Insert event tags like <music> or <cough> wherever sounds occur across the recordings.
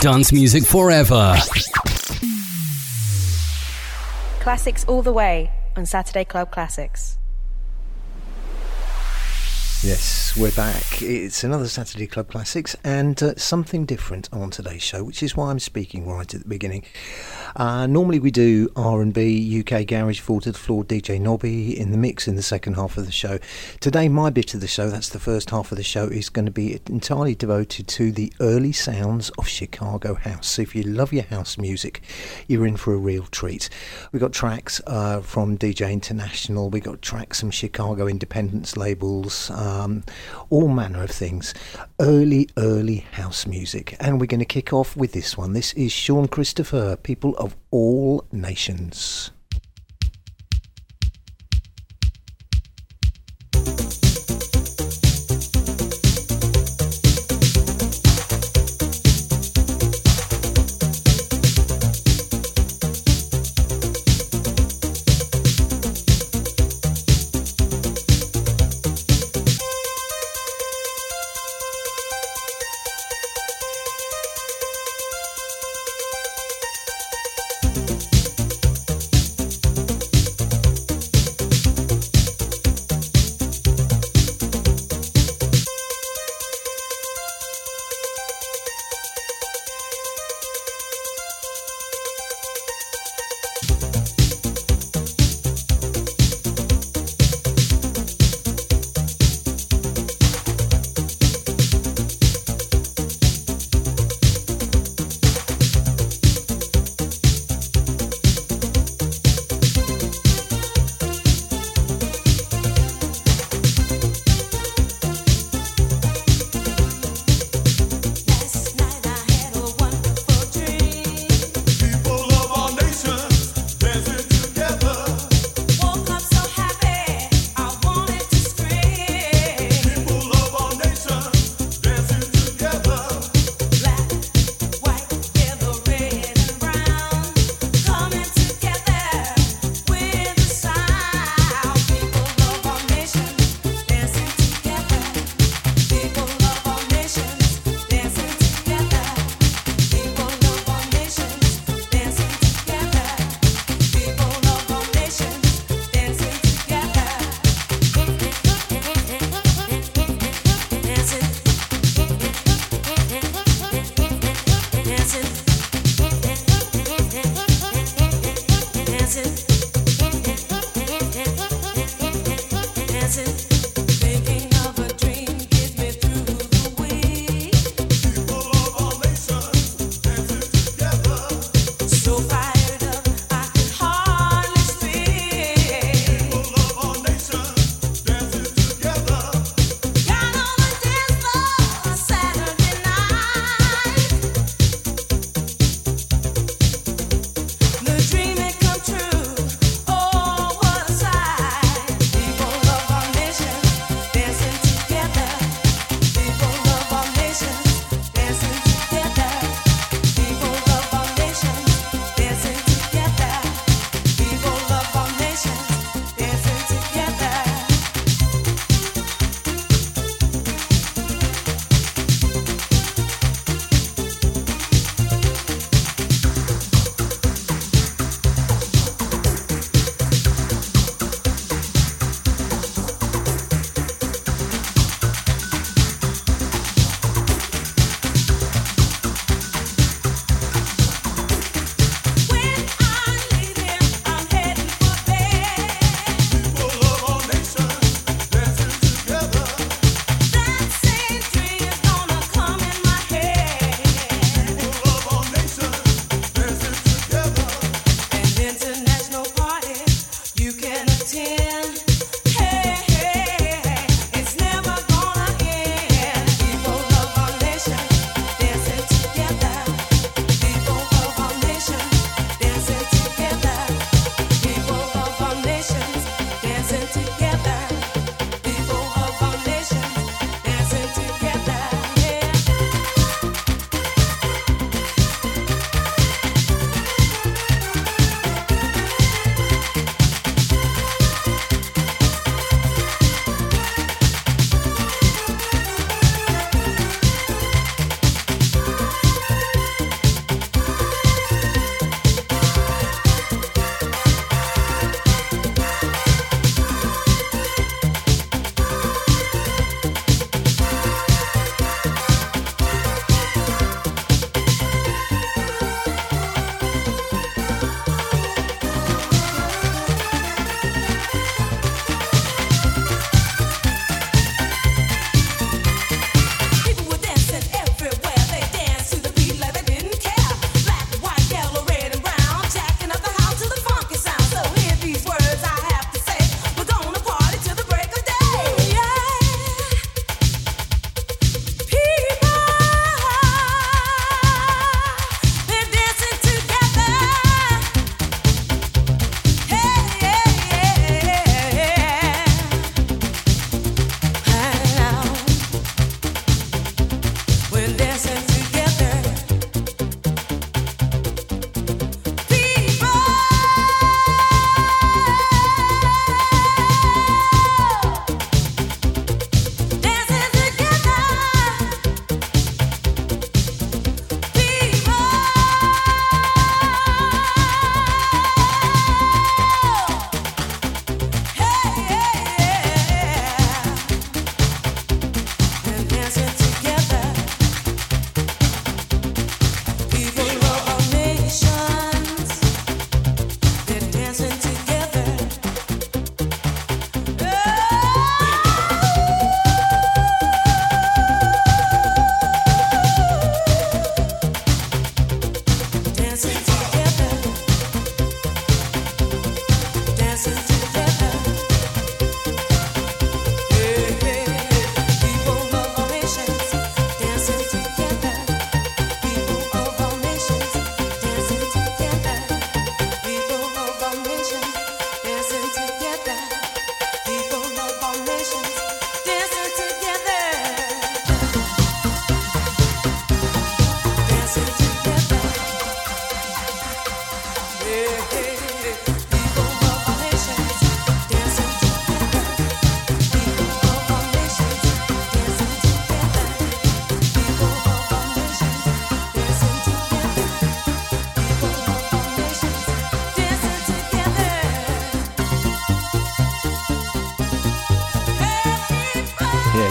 Dance music forever. Classics all the way on Saturday Club Classics. Yes, we're back. It's another Saturday Club Classics and uh, something different on today's show, which is why I'm speaking right at the beginning. Uh, normally we do R&B, UK garage, four to the floor, DJ Nobby in the mix in the second half of the show. Today, my bit of the show, that's the first half of the show, is going to be entirely devoted to the early sounds of Chicago house. So if you love your house music, you're in for a real treat. We got tracks uh, from DJ International, we got tracks from Chicago independence labels, um, all manner of things. Early, early house music, and we're going to kick off with this one. This is Sean Christopher, People of all nations.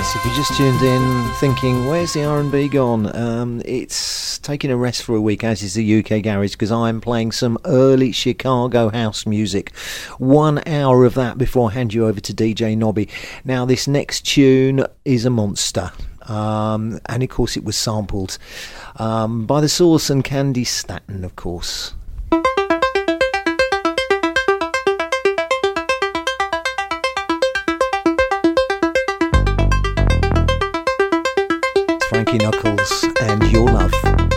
Just tuned in thinking, where's the R&B gone? Um, it's taking a rest for a week, as is the UK Garage, because I'm playing some early Chicago house music. One hour of that before I hand you over to DJ Nobby. Now, this next tune is a monster. Um, and of course, it was sampled um, by the Source and Candi Staton, of course. Knuckles and Your Love.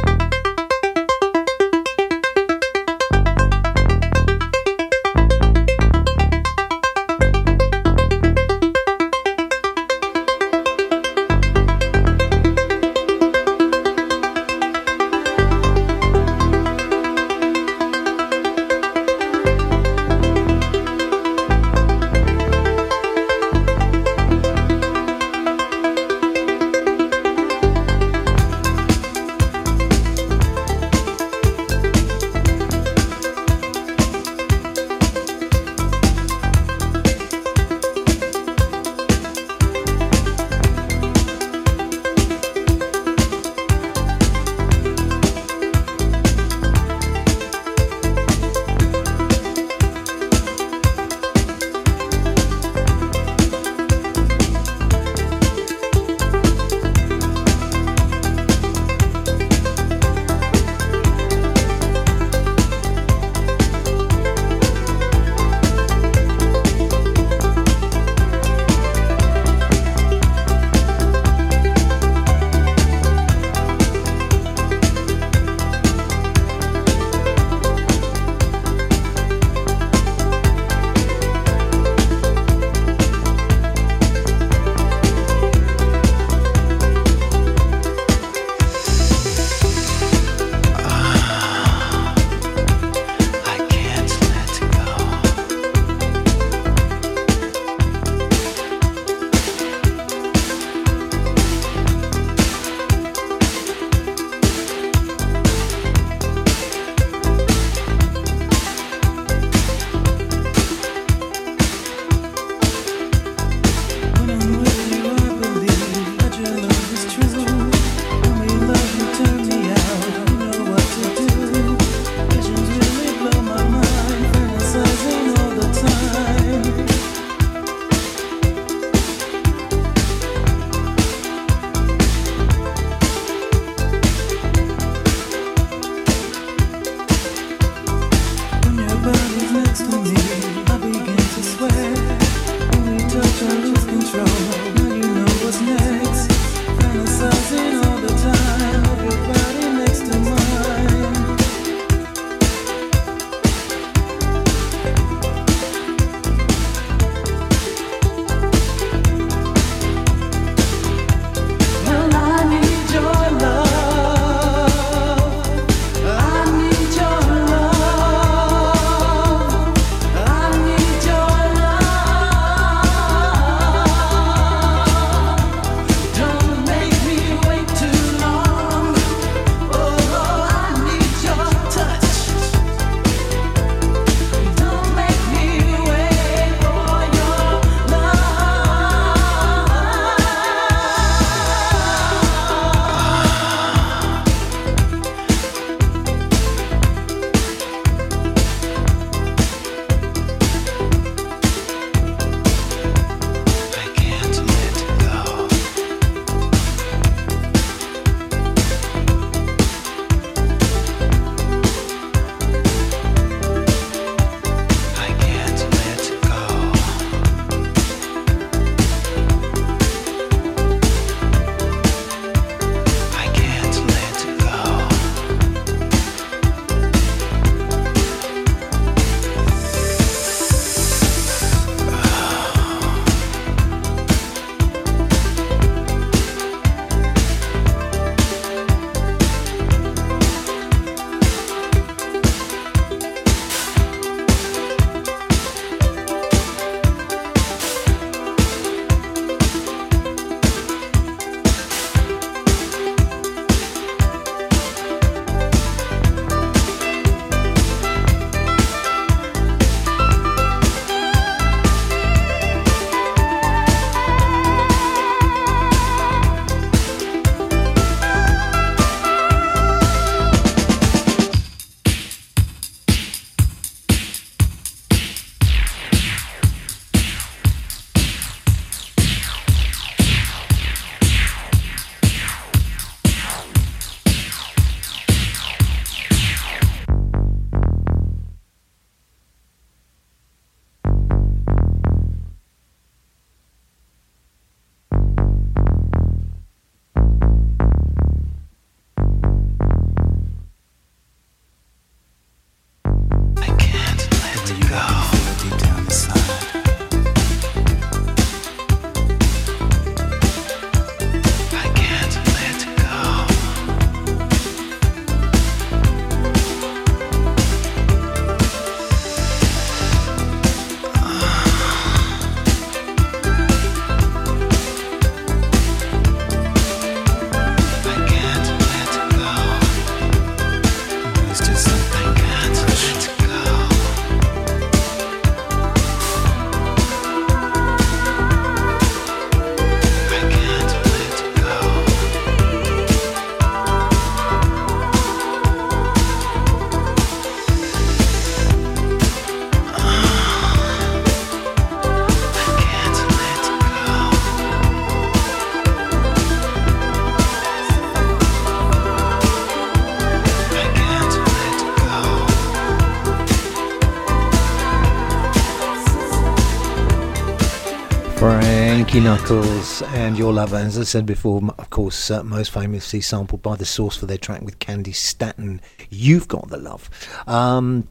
Knuckles and Your Lover, as I said before, of course, uh, most famously sampled by The Source for their track with Candi Staton, You've Got the Love. Um,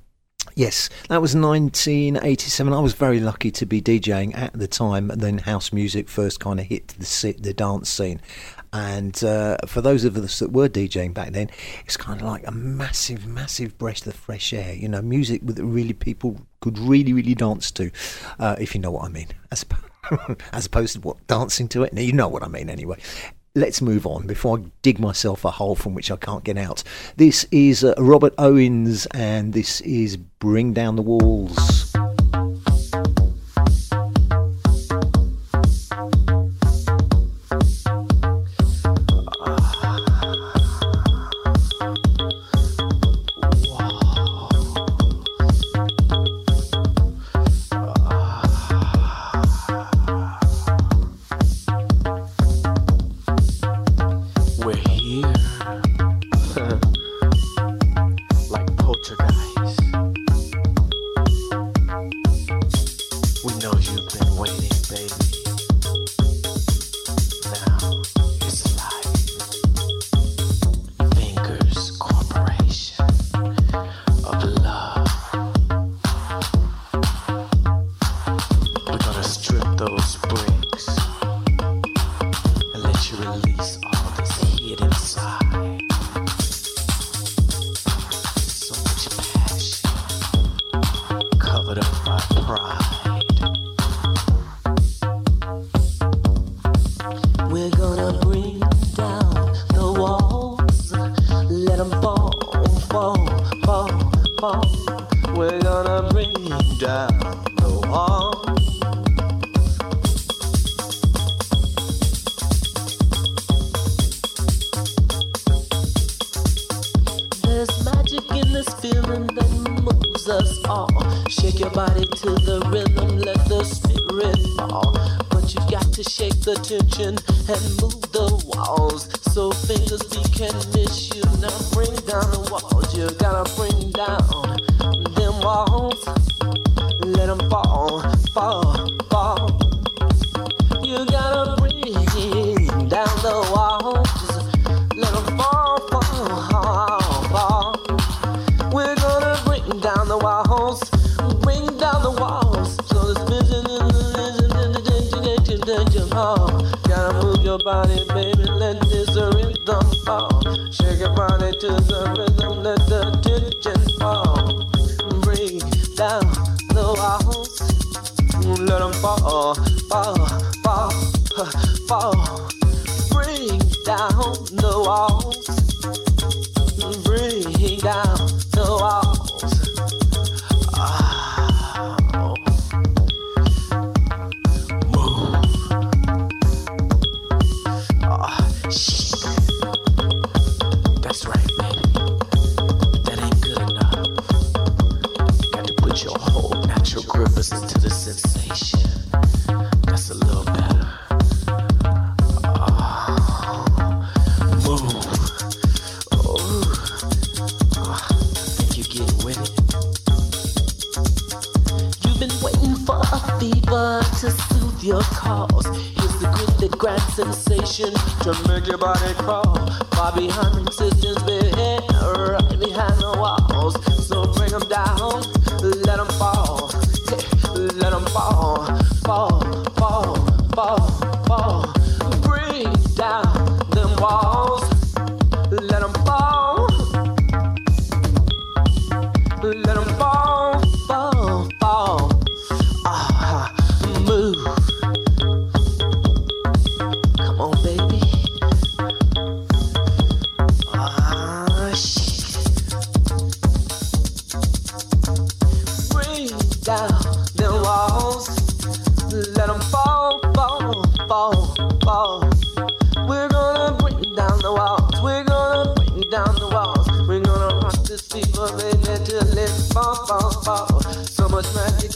Yes, that was 1987. I was very lucky to be DJing at the time. Then house music first kind of hit the the dance scene, and uh, for those of us that were DJing back then, it's kind of like a massive, massive breath of fresh air. You know, music that really people could really, really dance to, uh, if you know what I mean. As <laughs> as opposed to what dancing to it. Now you know what I mean anyway. Let's move on before I dig myself a hole from which I can't get out. This is uh, Robert Owens, and this is Bring Down the Walls.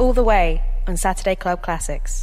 all the way on Saturday Club Classics.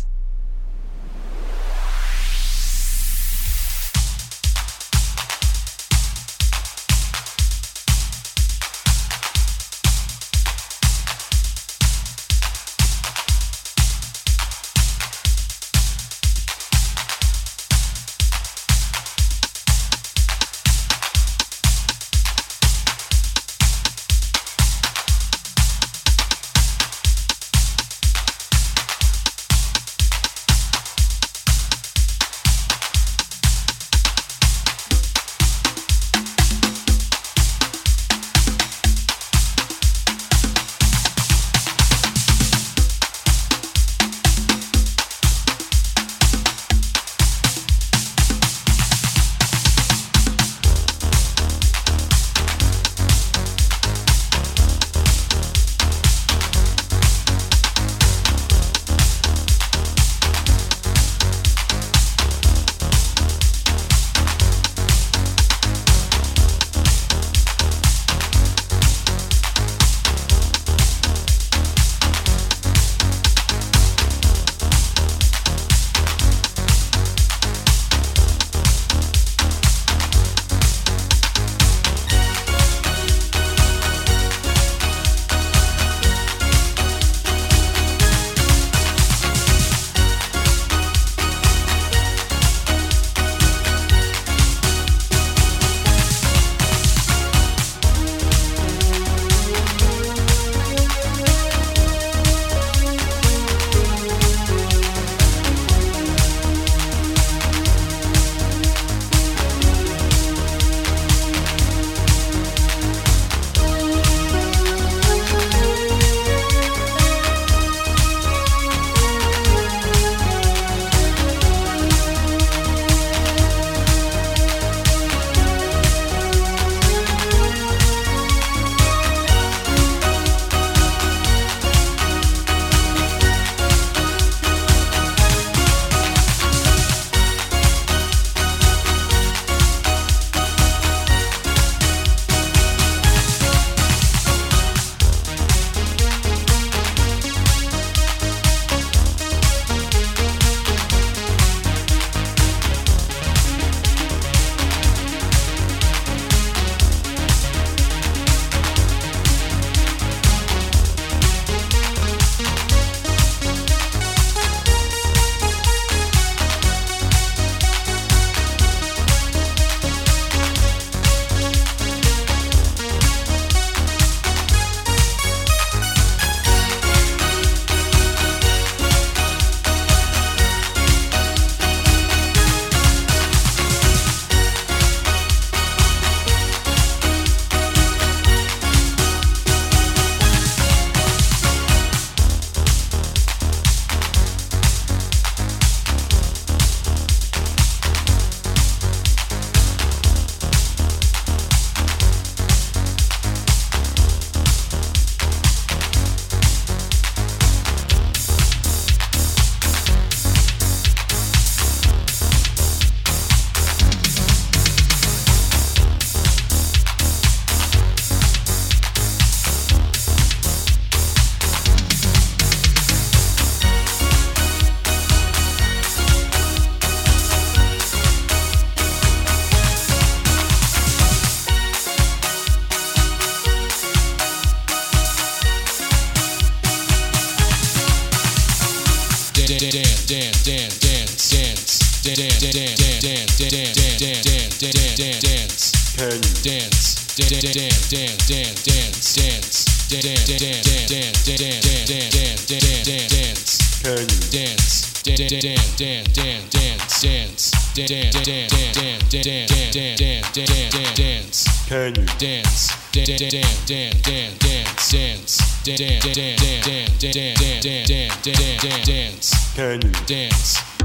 dance.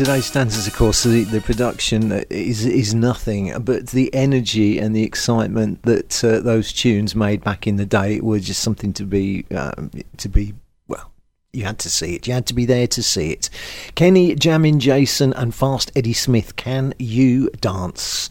today's stanzas, of course, the, the production is is nothing, but the energy and the excitement that uh, those tunes made back in the day were just something to be uh, to be well. You had to see it. You had to be there to see it. Kenny, Jammin' Jason, and Fast Eddie Smith. Can you dance?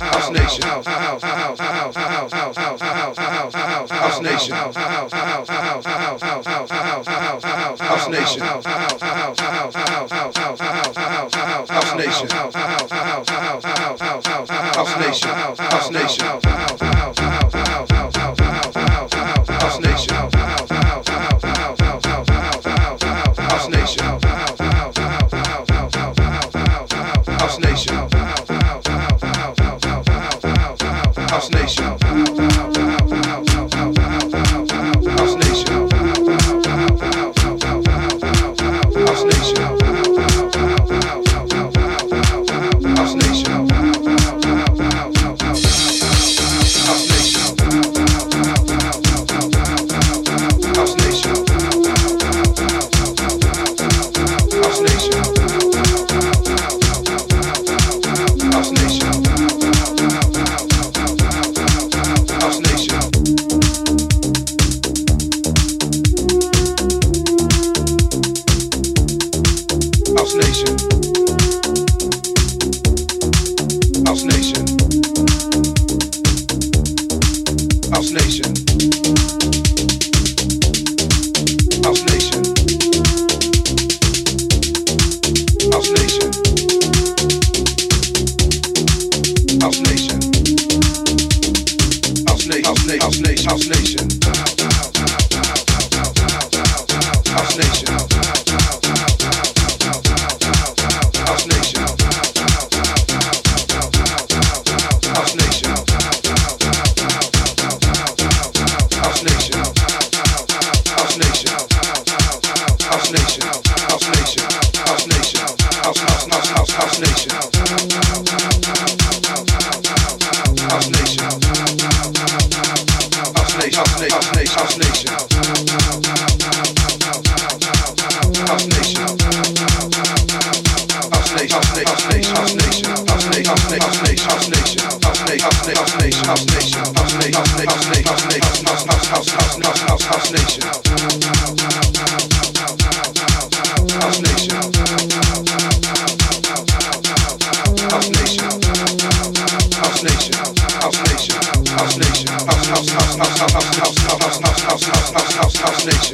house house nation house house house house house house house house house house house nation house house house house house house house house house house house nation house house house house house house house house house house house nation house house house house house house house house house nation house house nation house house house nation.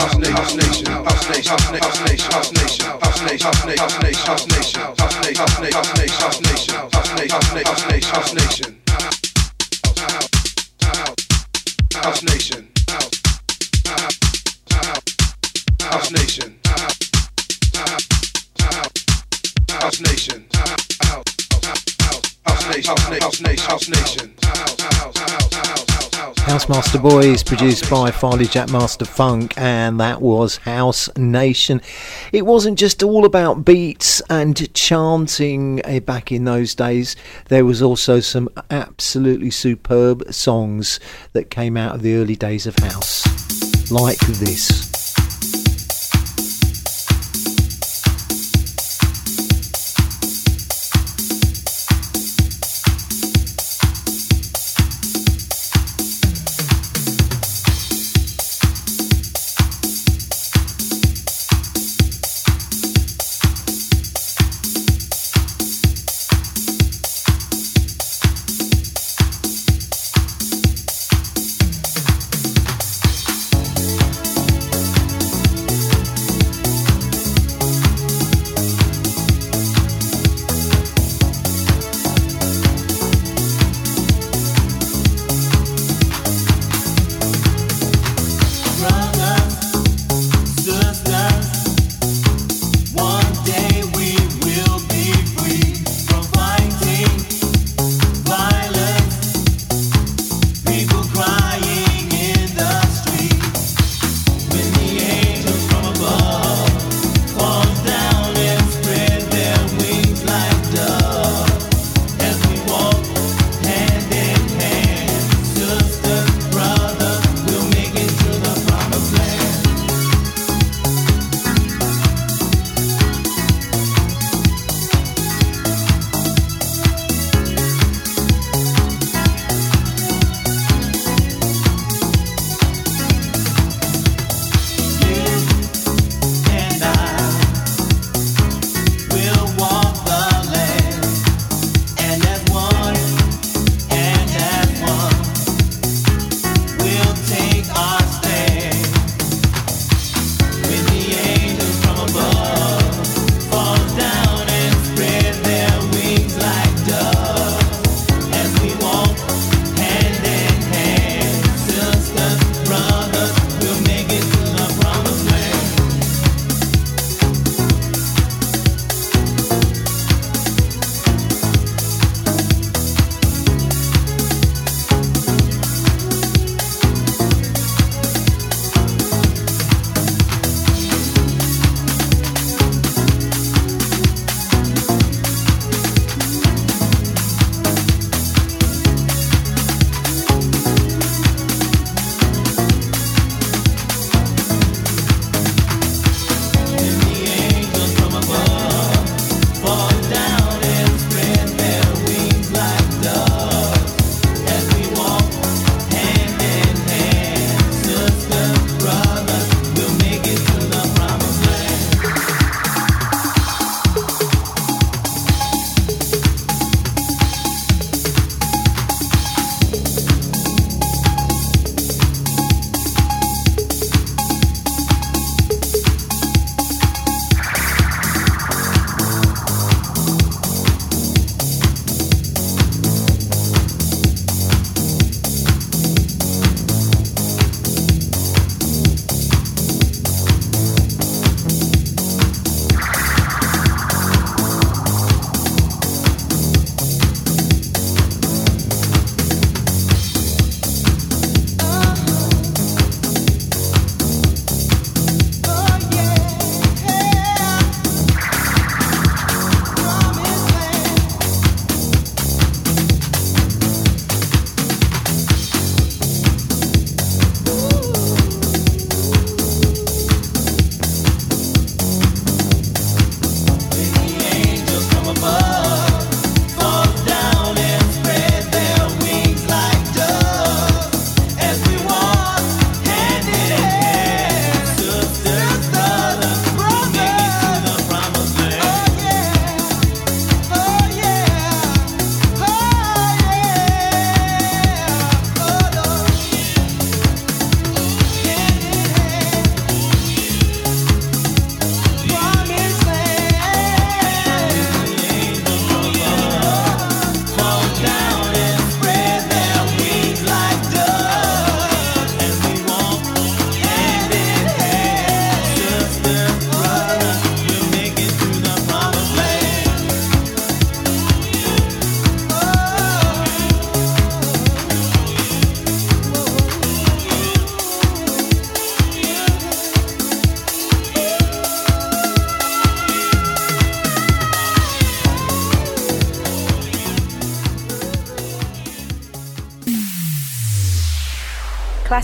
House Nation. House Nation. House Master Boyz, produced by Farley Jackmaster Funk, and that was House Nation. It wasn't just all about beats and chanting eh, back in those days, there was also some absolutely superb songs that came out of the early days of House, like this.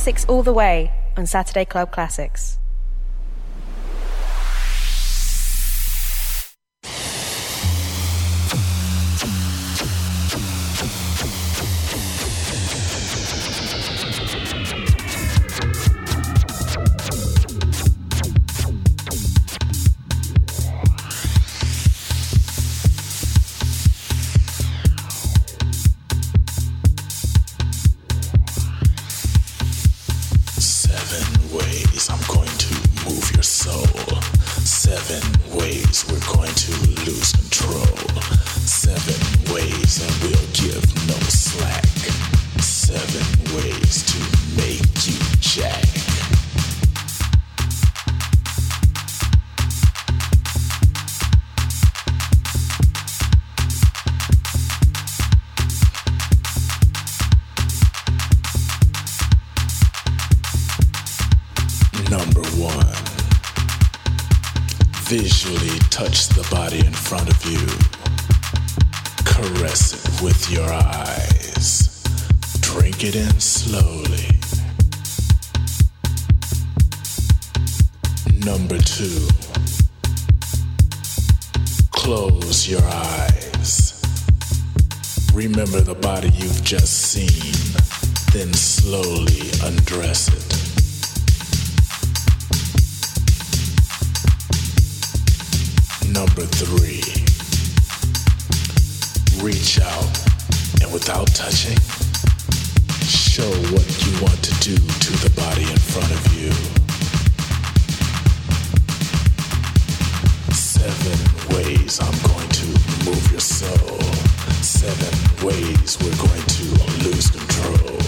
Classics all the way on Saturday Club Classics. with your eyes. Drink it in slowly. Number two, close your eyes. Remember the body you've just seen, then slowly undress it. Number three reach out and without touching, show what you want to do to the body in front of you. Seven ways I'm going to move your soul. Seven ways we're going to lose control.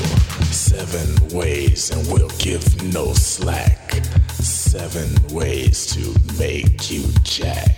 Seven ways and we'll give no slack. Seven ways to make you jack.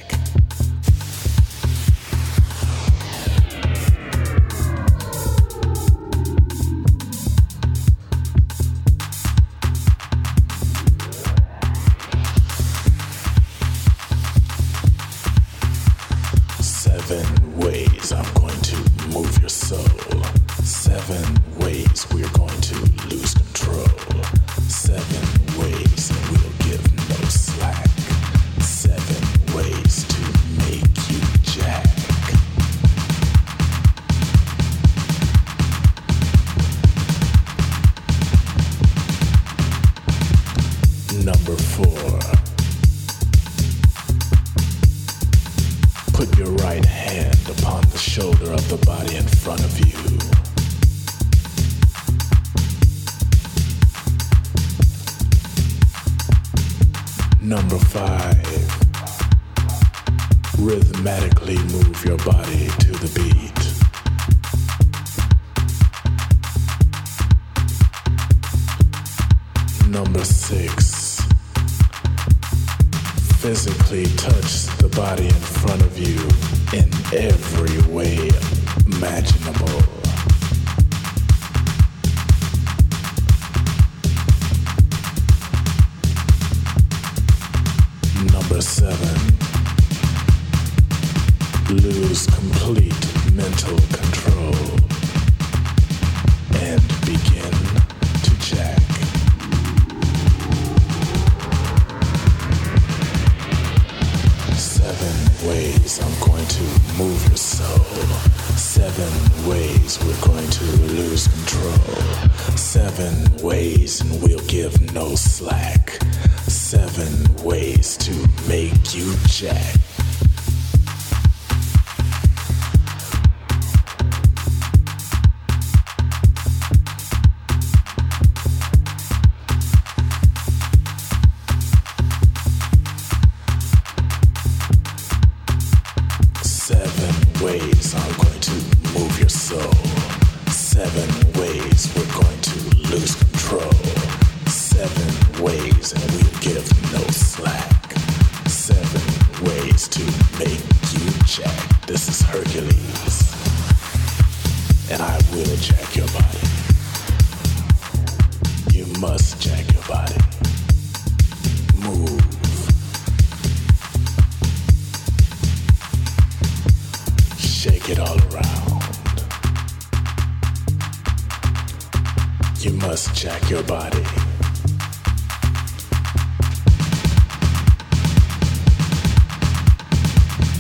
must check your body.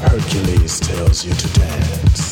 Hercules tells you to dance.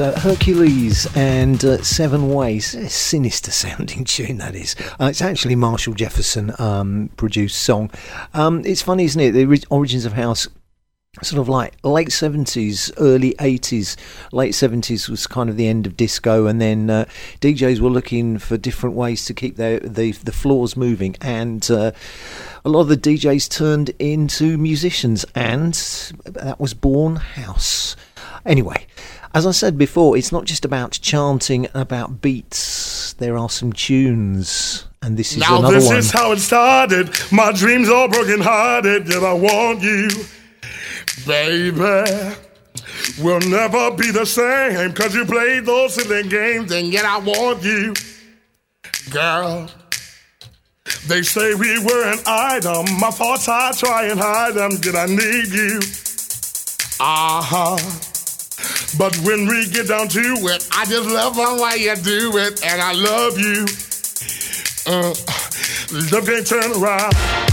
Uh, Hercules and uh, Seven Ways. A sinister sounding <laughs> tune, that is. Uh, it's actually Marshall Jefferson um, produced song. Um, it's funny, isn't it? The ori- origins of house sort of like late 70s early 80s late 70s was kind of the end of disco and then uh, djs were looking for different ways to keep their the, the floors moving and uh, a lot of the djs turned into musicians and that was born house anyway as I said before, it's not just about chanting about beats. There are some tunes, and this is Now another this one. This is how it started. My dreams are broken hearted. Yet I want you, baby. We'll never be the same. Cause you played those silly games. And yet I want you, girl. They say we were an item. My thoughts I try and hide them. Did I need you? Uh huh. But when we get down to it, I just love the way you do it, and I love you. Uh, love can't turn around.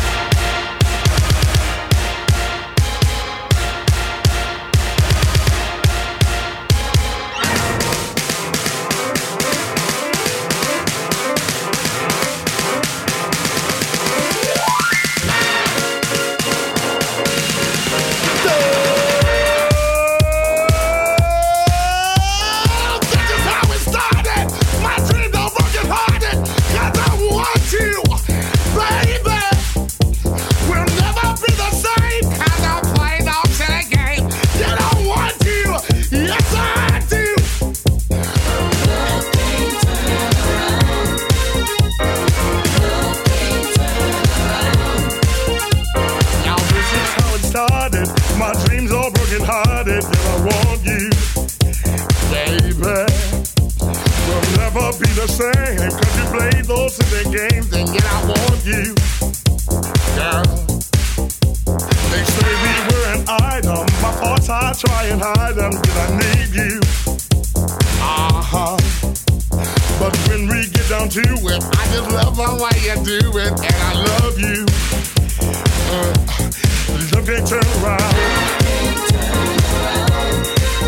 I want you baby. We'll never be the same. Cause you those silly games, and yet I want you. Girl. They say we were an item. I try and hide them. Did I need you? Uh-huh. But when we get down to it, I just love way you do it, and I love you. Uh, love can't turn around.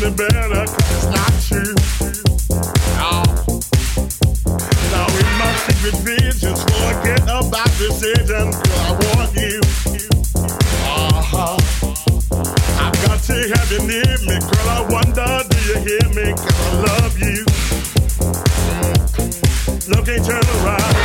it's not. No. Now in my secret forget about I want you. Uh-huh. I've got to have you near me, girl, I wonder, do you hear I love you. Mm. Turn around.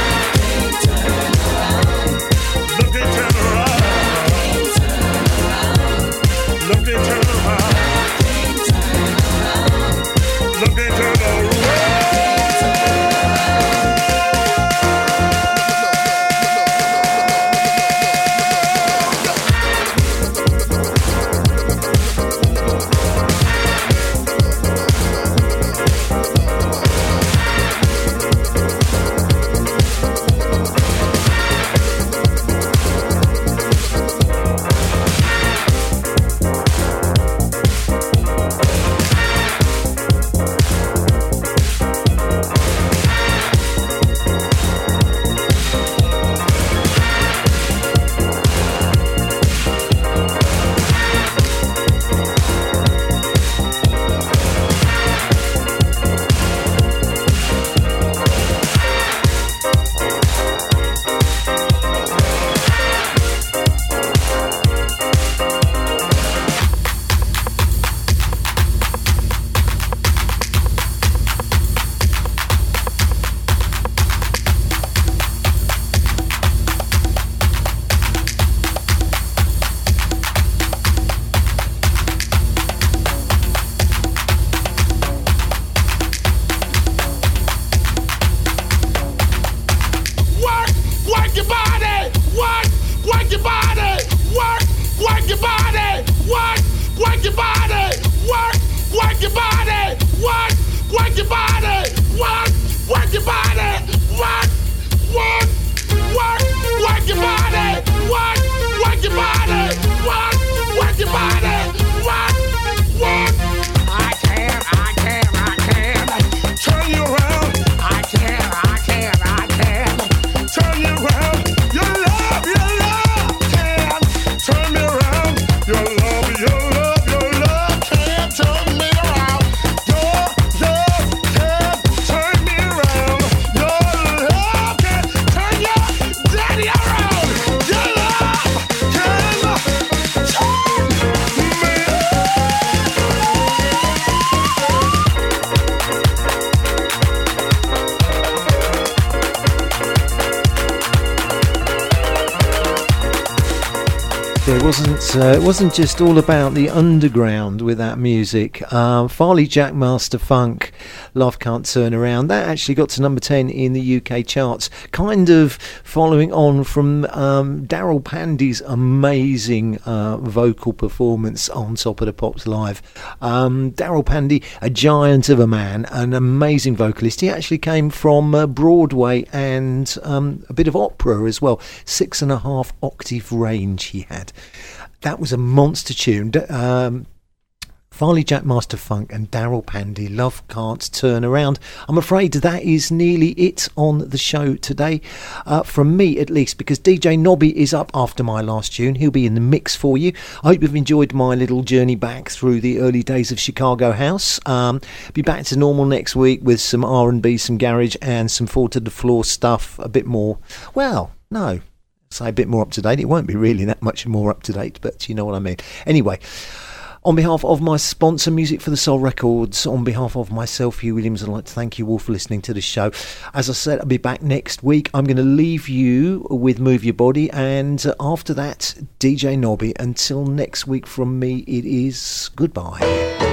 Wasn't. Uh, it wasn't just all about the underground with that music. Uh, Farley Jackmaster Funk, "Love Can't Turn Around." That actually got to number ten in the UK charts. Kind of following on from um, Darryl Pandy's amazing uh, vocal performance on Top of the Pops live. Um, Darryl Pandy, a giant of a man, an amazing vocalist. He actually came from uh, Broadway and um, a bit of opera as well. Six and a half octave range he had. That was a monster tune. Um, Farley Jackmaster Funk and Darryl Pandy, Love Can't Turn Around. I'm afraid that is nearly it on the show today, uh, from me at least, because DJ Nobby is up after my last tune. He'll be in the mix for you. I hope you've enjoyed my little journey back through the early days of Chicago House. Um, be back to normal next week with some R&B, some garage, and some four to the floor stuff. A bit more, well, no, say a bit more up to date. It won't be really that much more up to date, but you know what I mean. Anyway. On behalf of my sponsor, Music for the Soul Records, on behalf of myself, Hugh Williams, I'd like to thank you all for listening to the show. As I said, I'll be back next week. I'm going to leave you with Move Your Body, and after that, DJ Nobby. Until next week from me, it is goodbye.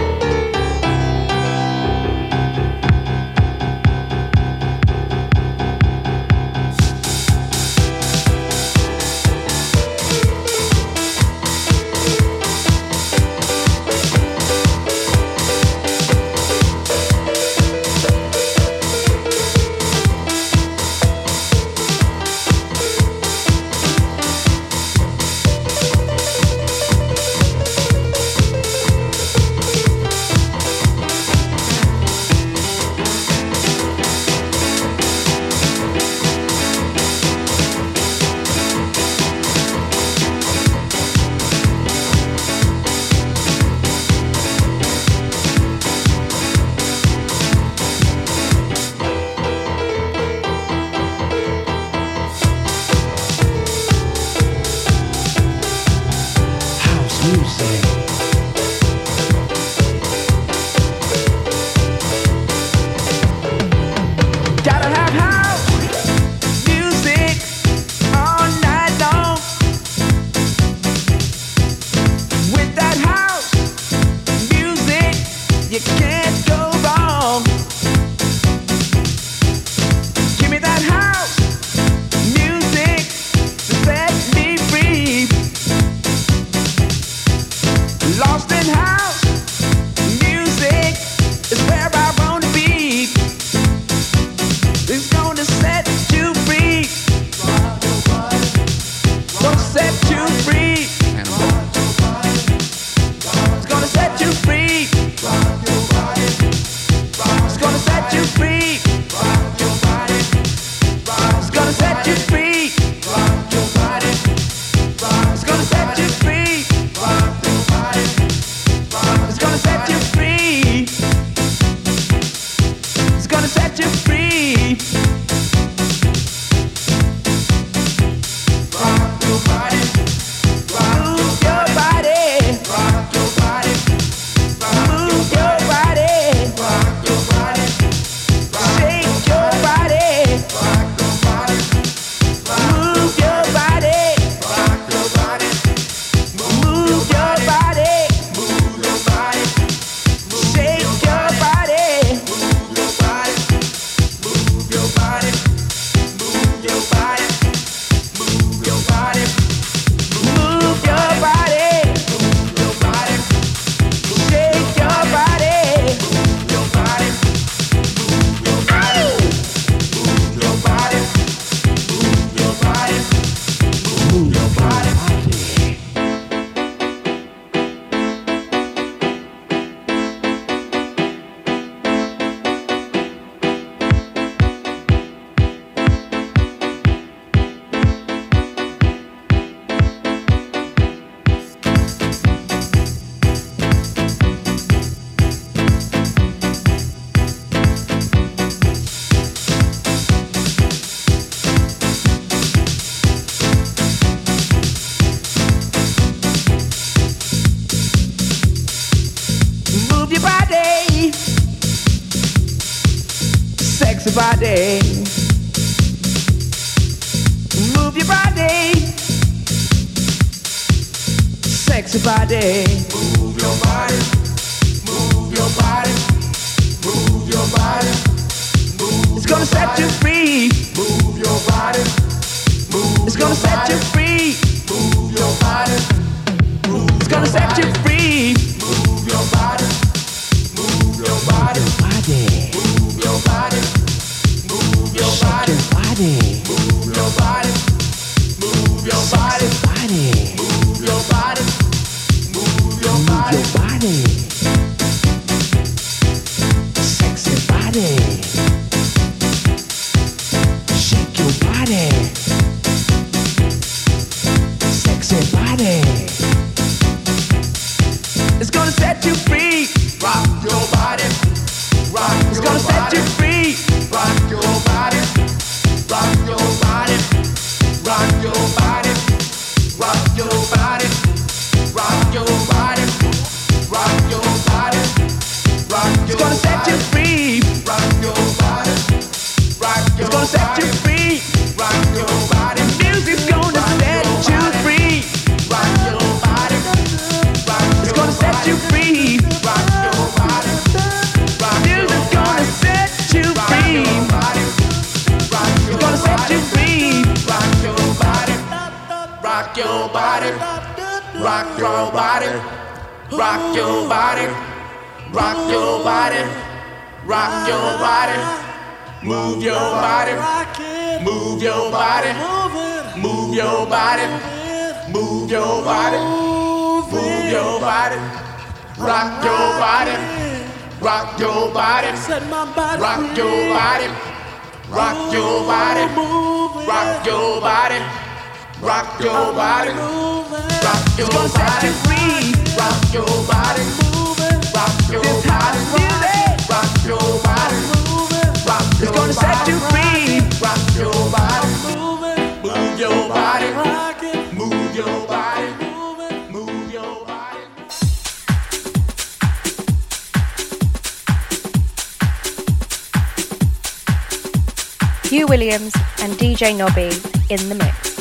Hugh Williams and DJ Nobby in the mix.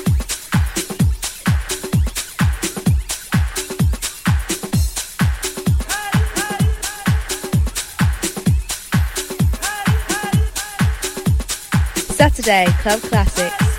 Saturday Club Classics.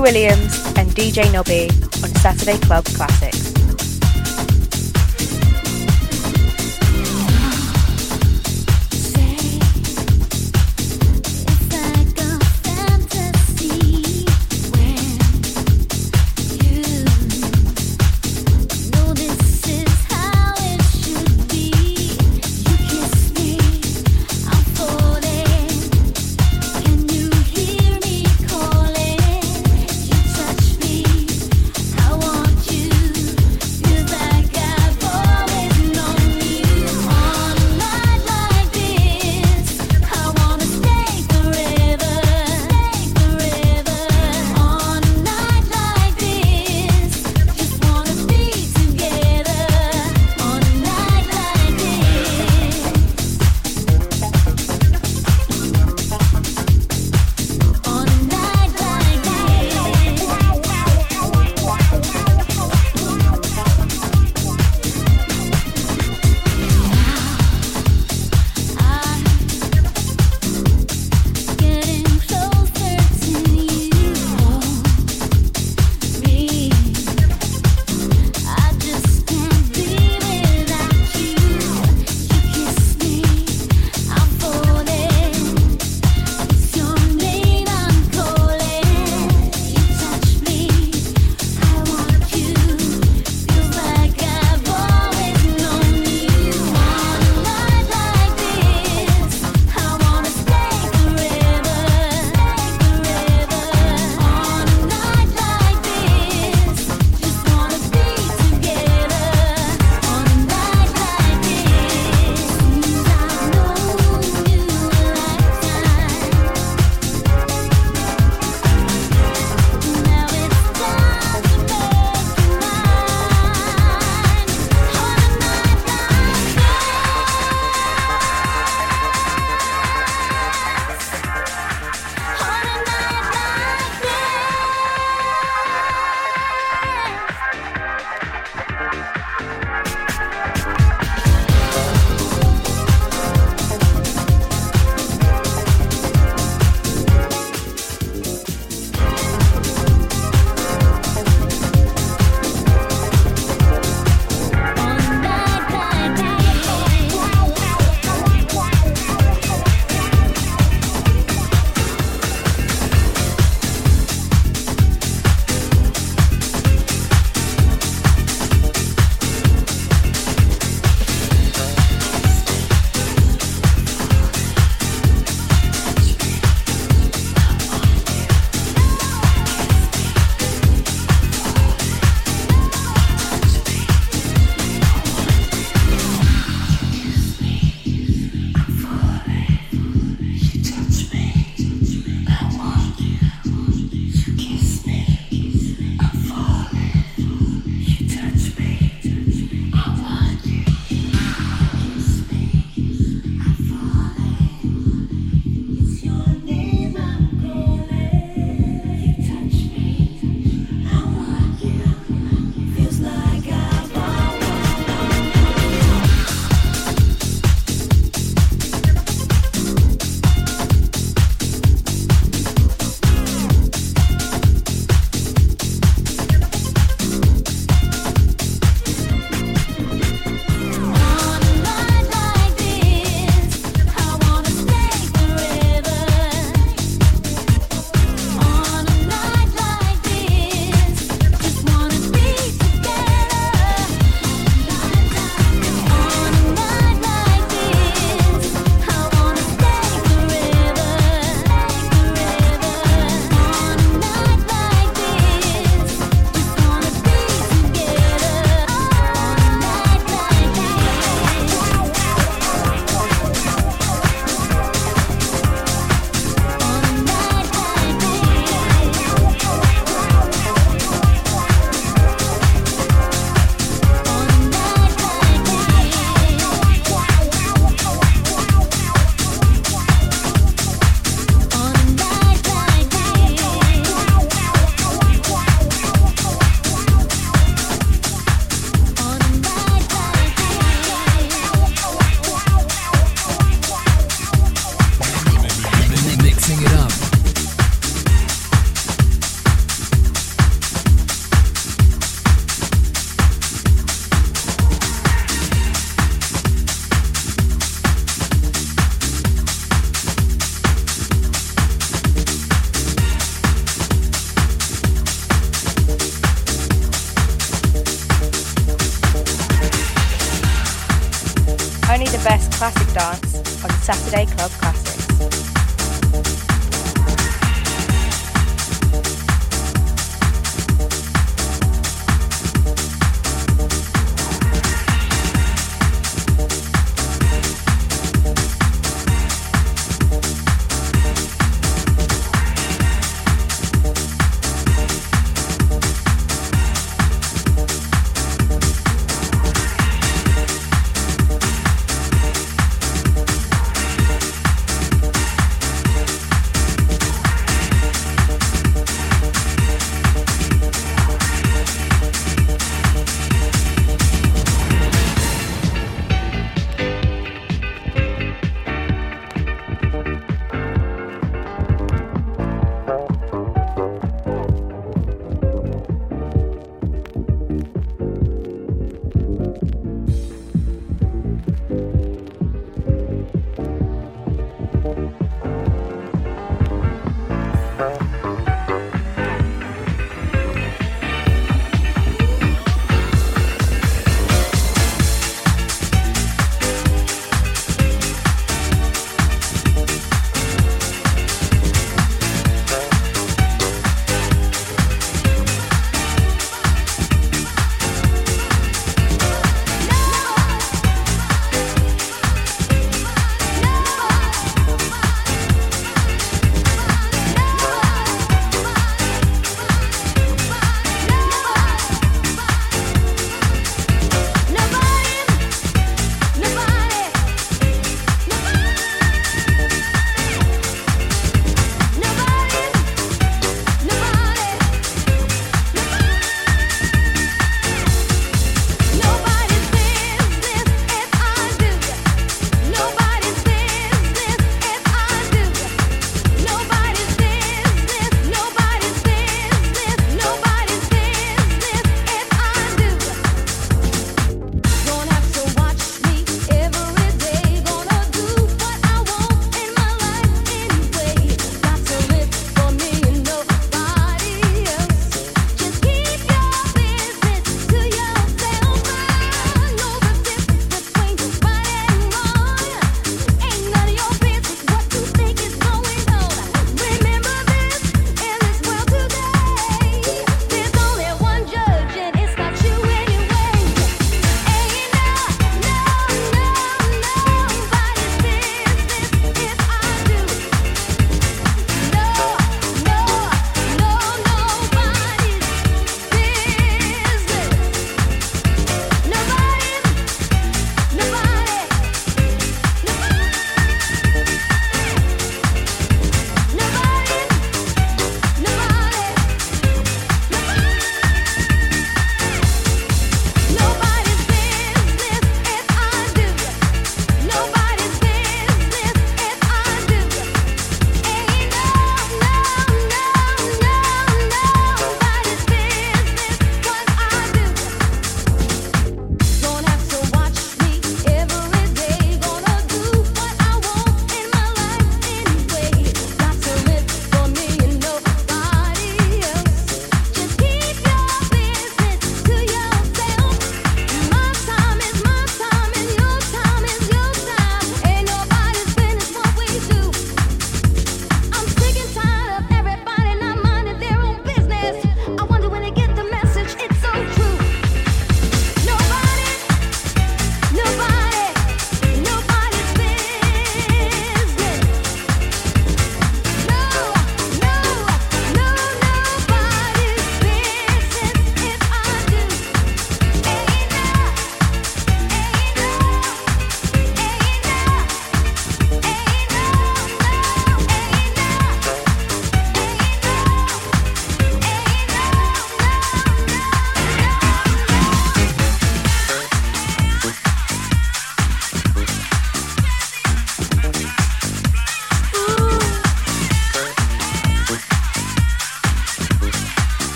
Williams and DJ Nobby on Saturday Club Classics.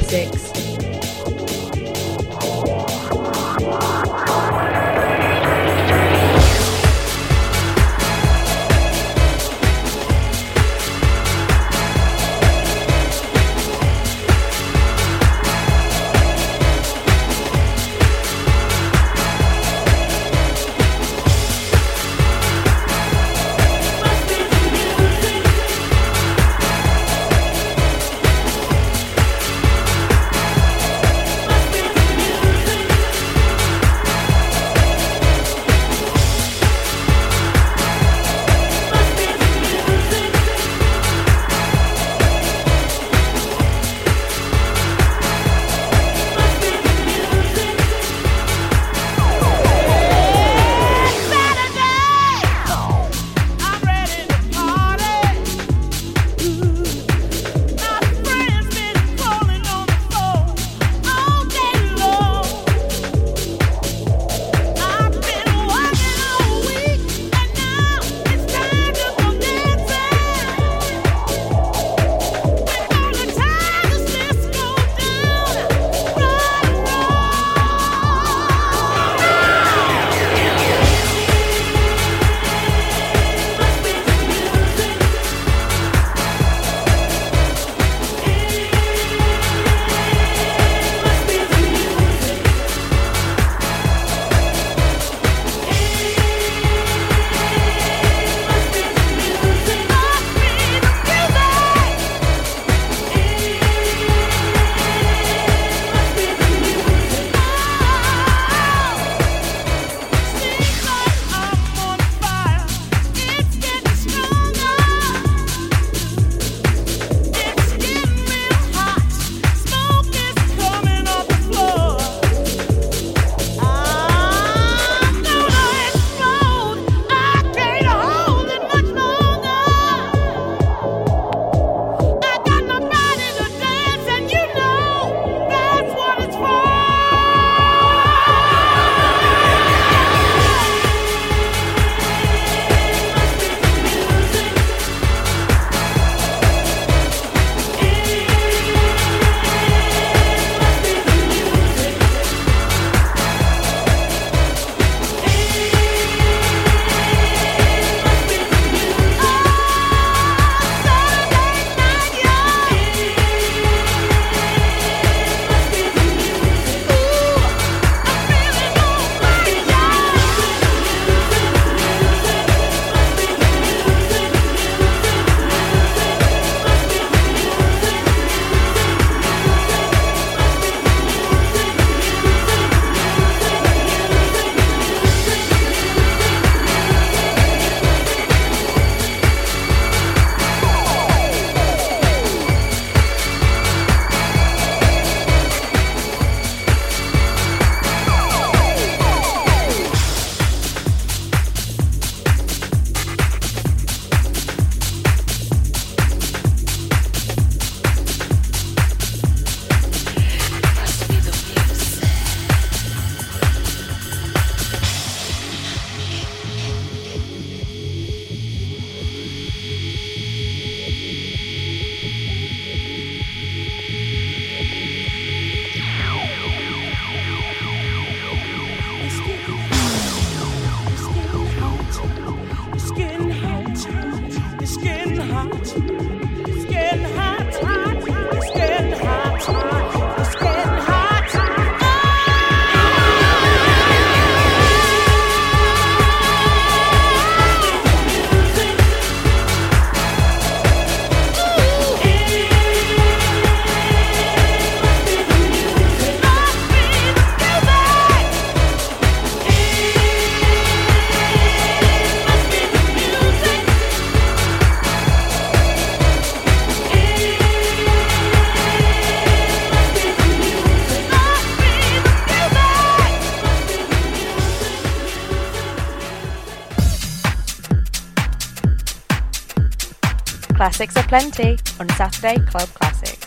Saturday Classics. Are plenty on Saturday Club Classics.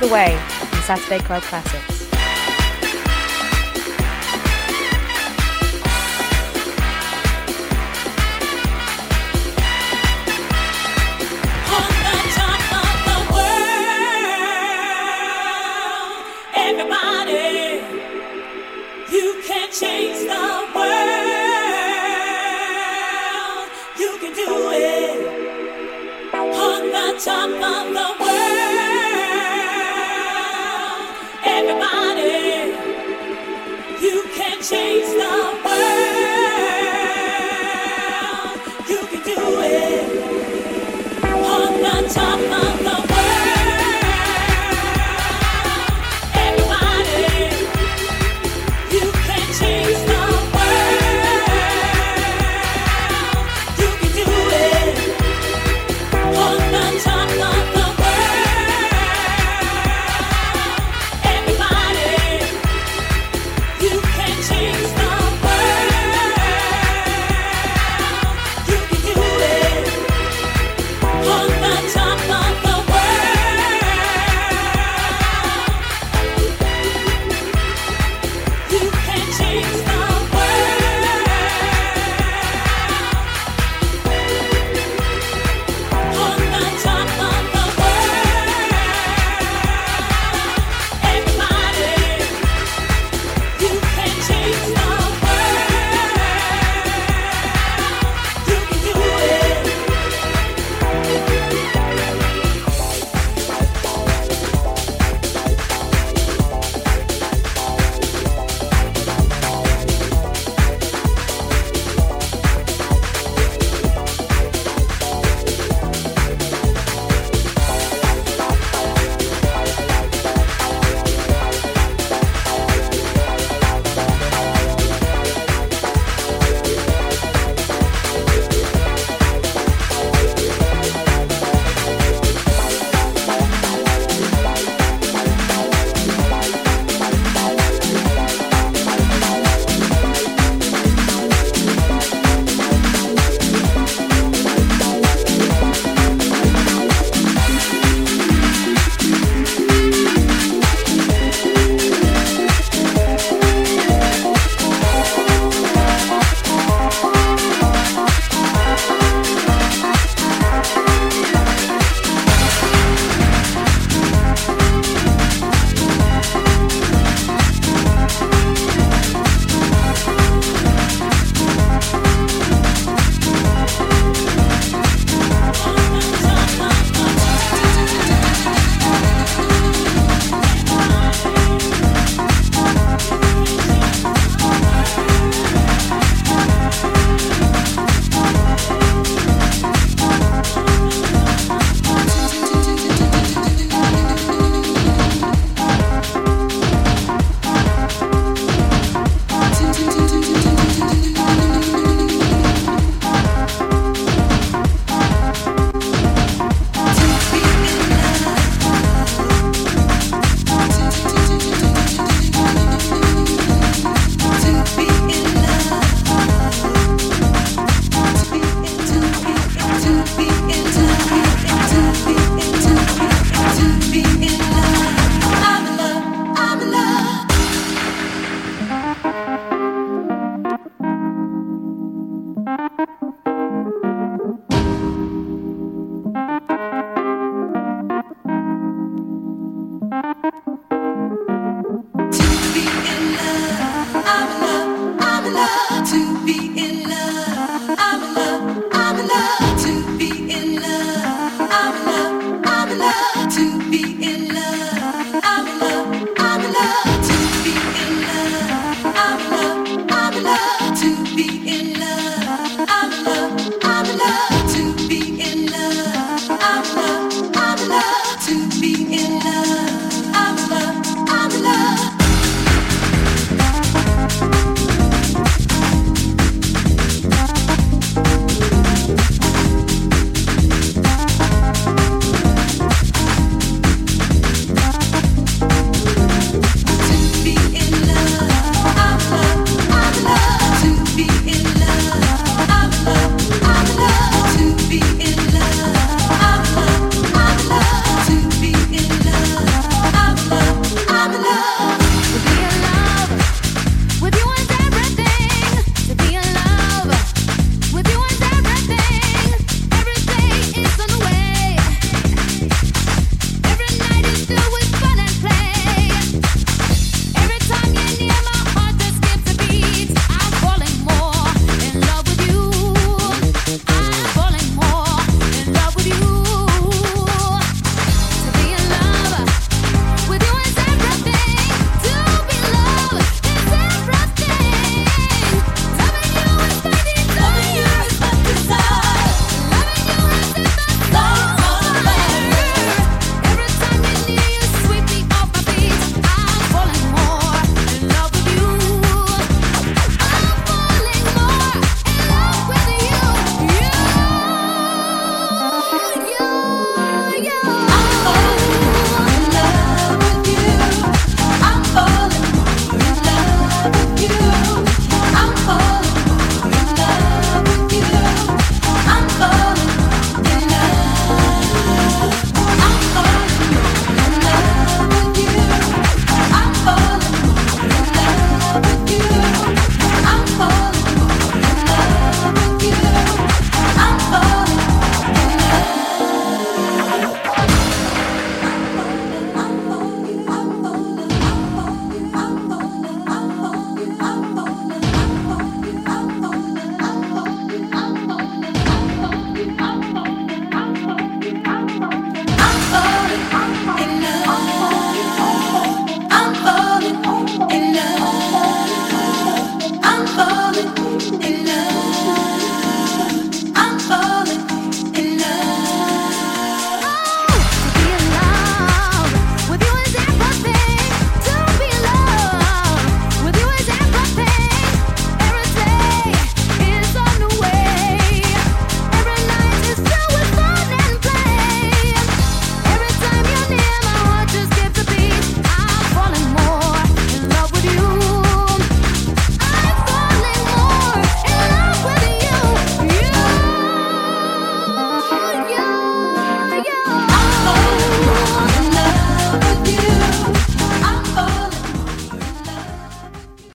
The way from Saturday Club Classics.